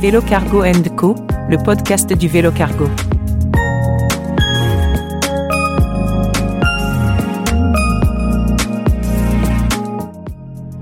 Vélo Cargo Co, le podcast du vélo cargo.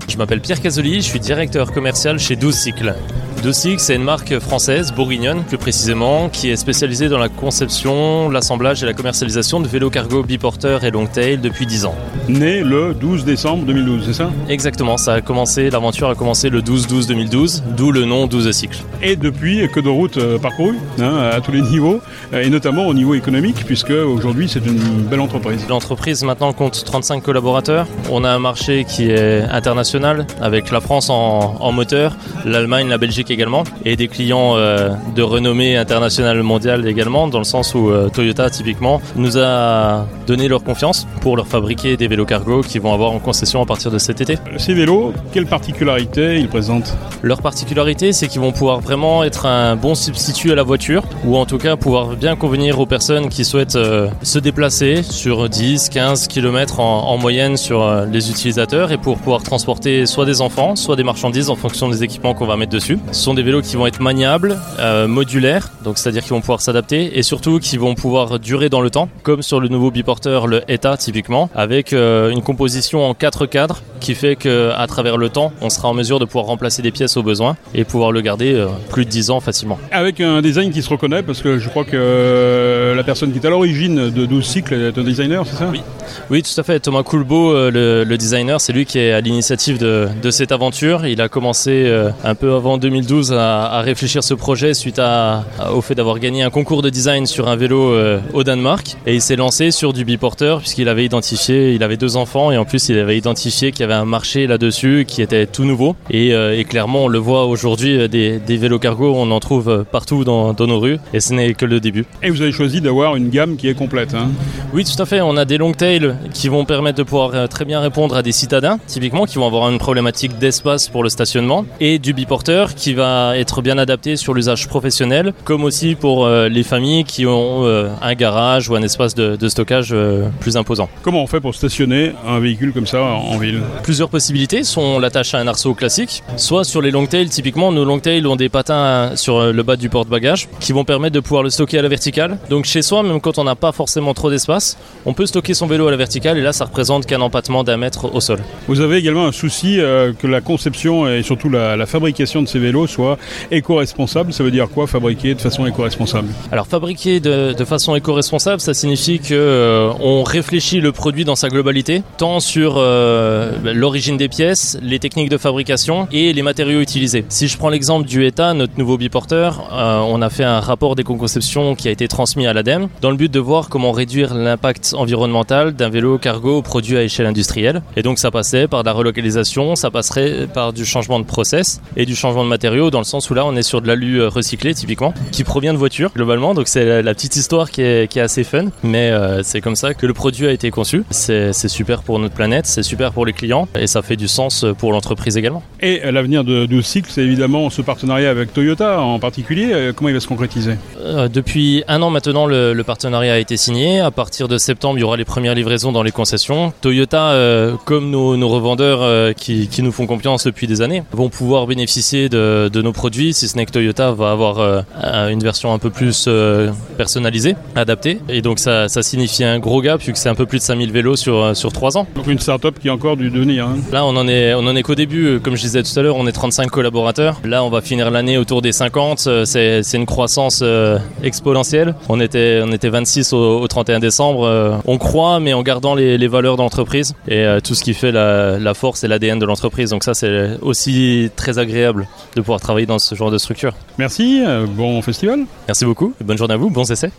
Je m'appelle Pierre Casoli, je suis directeur commercial chez 12 Cycles. Dossix, c'est une marque française, bourguignonne plus précisément, qui est spécialisée dans la conception, l'assemblage et la commercialisation de vélos cargo biporteurs et longtail depuis 10 ans. Né le 12 décembre 2012, c'est ça? Exactement, ça a commencé, l'aventure a commencé le 12-12-2012, d'où le nom 12 cycles. Et depuis, que de routes euh, parcourues, hein, à tous les niveaux, euh, et notamment au niveau économique, puisque aujourd'hui c'est une belle entreprise. L'entreprise maintenant compte 35 collaborateurs. On a un marché qui est international, avec la France en, en moteur, l'Allemagne, la Belgique également, et des clients euh, de renommée internationale mondiale également, dans le sens où euh, Toyota typiquement nous a donné leur confiance pour leur fabriquer des vélos cargo qui vont avoir en concession à partir de cet été. Ces vélos, quelles particularités ils présentent? Leur particularité, c'est qu'ils vont pouvoir vraiment être un bon substitut à la voiture, ou en tout cas pouvoir bien convenir aux personnes qui souhaitent euh, se déplacer sur 10, 15 km en, en moyenne sur les utilisateurs, et pour pouvoir transporter soit des enfants, soit des marchandises en fonction des équipements qu'on va mettre dessus. Ce sont des vélos qui vont être maniables, euh, modulaires, donc c'est-à-dire qu'ils vont pouvoir s'adapter, et surtout qui vont pouvoir durer dans le temps, comme sur le nouveau biporteur, le ETA typiquement, avec euh, une composition en quatre cadres qui fait qu'à travers le temps, on sera en mesure de pouvoir remplacer des pièces au besoin et pouvoir le garder euh, plus de 10 ans facilement. Avec un design qui se reconnaît, parce que je crois que euh, la personne qui est à l'origine de 12 cycles est un designer, c'est ça? Oui. Oui, tout à fait. Thomas Coulbeau, euh, le, le designer, c'est lui qui est à l'initiative de, de cette aventure. Il a commencé un peu avant 2012 à, à réfléchir ce projet suite à, à- au fait d'avoir gagné un concours de design sur un vélo au Danemark. Et il s'est lancé sur du biporteur puisqu'il avait identifié, il avait deux enfants et en plus il avait identifié qu'il y avait un marché là-dessus qui était tout nouveau. Et, euh, et clairement, on le voit aujourd'hui, euh, des, des vélos cargo, on en trouve euh, partout dans, dans nos rues et ce n'est que le début. Et vous avez choisi d'avoir une gamme qui est complète. hein. Oui, tout à fait. On a des long tails qui vont permettre de pouvoir très bien répondre à des citadins, typiquement, qui vont avoir une problématique d'espace pour le stationnement, et du biporteur qui va être bien adapté sur l'usage professionnel, comme aussi pour euh, les familles qui ont euh, un garage ou un espace de, de stockage euh, plus imposant. Comment on fait pour stationner un véhicule comme ça en ville? Plusieurs possibilités sont l'attache à un arceau classique, soit sur les long tails, typiquement, nos long tails ont des patins sur euh, le bas du porte-bagages qui vont permettre de pouvoir le stocker à la verticale. Donc chez soi, même quand on n'a pas forcément trop d'espace, on peut stocker son vélo à la verticale et là ça représente qu'un empattement d'un mètre au sol. Vous avez également un souci euh, que la conception et surtout la, la fabrication de ces vélos soit éco-responsable. Ça veut dire quoi fabriquer de façon éco-responsable? Alors fabriquer de, de façon éco-responsable, ça signifie que euh, on réfléchit le produit dans sa globalité, tant sur euh, l'origine des pièces, les techniques de fabrication et les matériaux utilisés. Si je prends l'exemple du ETA, notre nouveau biporteur, euh, on a fait un rapport d'éco-conception qui a été transmis à l'ADEME dans le but de voir comment réduire l'impact environnemental d'un vélo cargo produit à échelle industrielle. Et donc ça passait par de la relocalisation, ça passerait par du changement de process et du changement de matériaux dans le sens où là on est sur de l'alu euh, recyclé typiquement qui provient de voitures globalement donc c'est la, petite histoire qui est, assez fun mais euh, c'est comme ça que le produit a été conçu c'est super pour notre planète c'est super pour les clients et ça fait du sens pour l'entreprise également Et l'avenir de 12 cycles, c'est évidemment ce partenariat avec Toyota en particulier. Euh, Comment il va se concrétiser? Euh, depuis un an maintenant, le, le partenariat a été signé. À partir de septembre, il y aura les premières livraisons dans les concessions. Toyota, euh, comme nos, nos revendeurs euh, qui, qui nous font confiance depuis des années, vont pouvoir bénéficier de, de nos produits, si ce n'est que Toyota va avoir un- une version un peu plus personnalisée, adaptée. Et donc ça, ça signifie un gros gap, vu que c'est un peu plus de 5000 vélos sur, sur 3 ans. Donc une start-up qui a encore du devenir. hein. Là, on en est, on en est qu'au début. Comme je disais tout à l'heure, on est 35 collaborateurs. Là, on va finir l'année autour des 50. Euh, C'est, une croissance euh, exponentielle. On était, on était 26 au, au 31 décembre. Euh, on croit, mais en gardant les, les valeurs d'entreprise et euh, tout ce qui fait la, la force et l'ADN de l'entreprise. Donc ça, c'est aussi très agréable de pouvoir travailler dans ce genre de structure. Merci, euh, bon festival. Merci beaucoup. et Bonne journée à vous. Bons essais.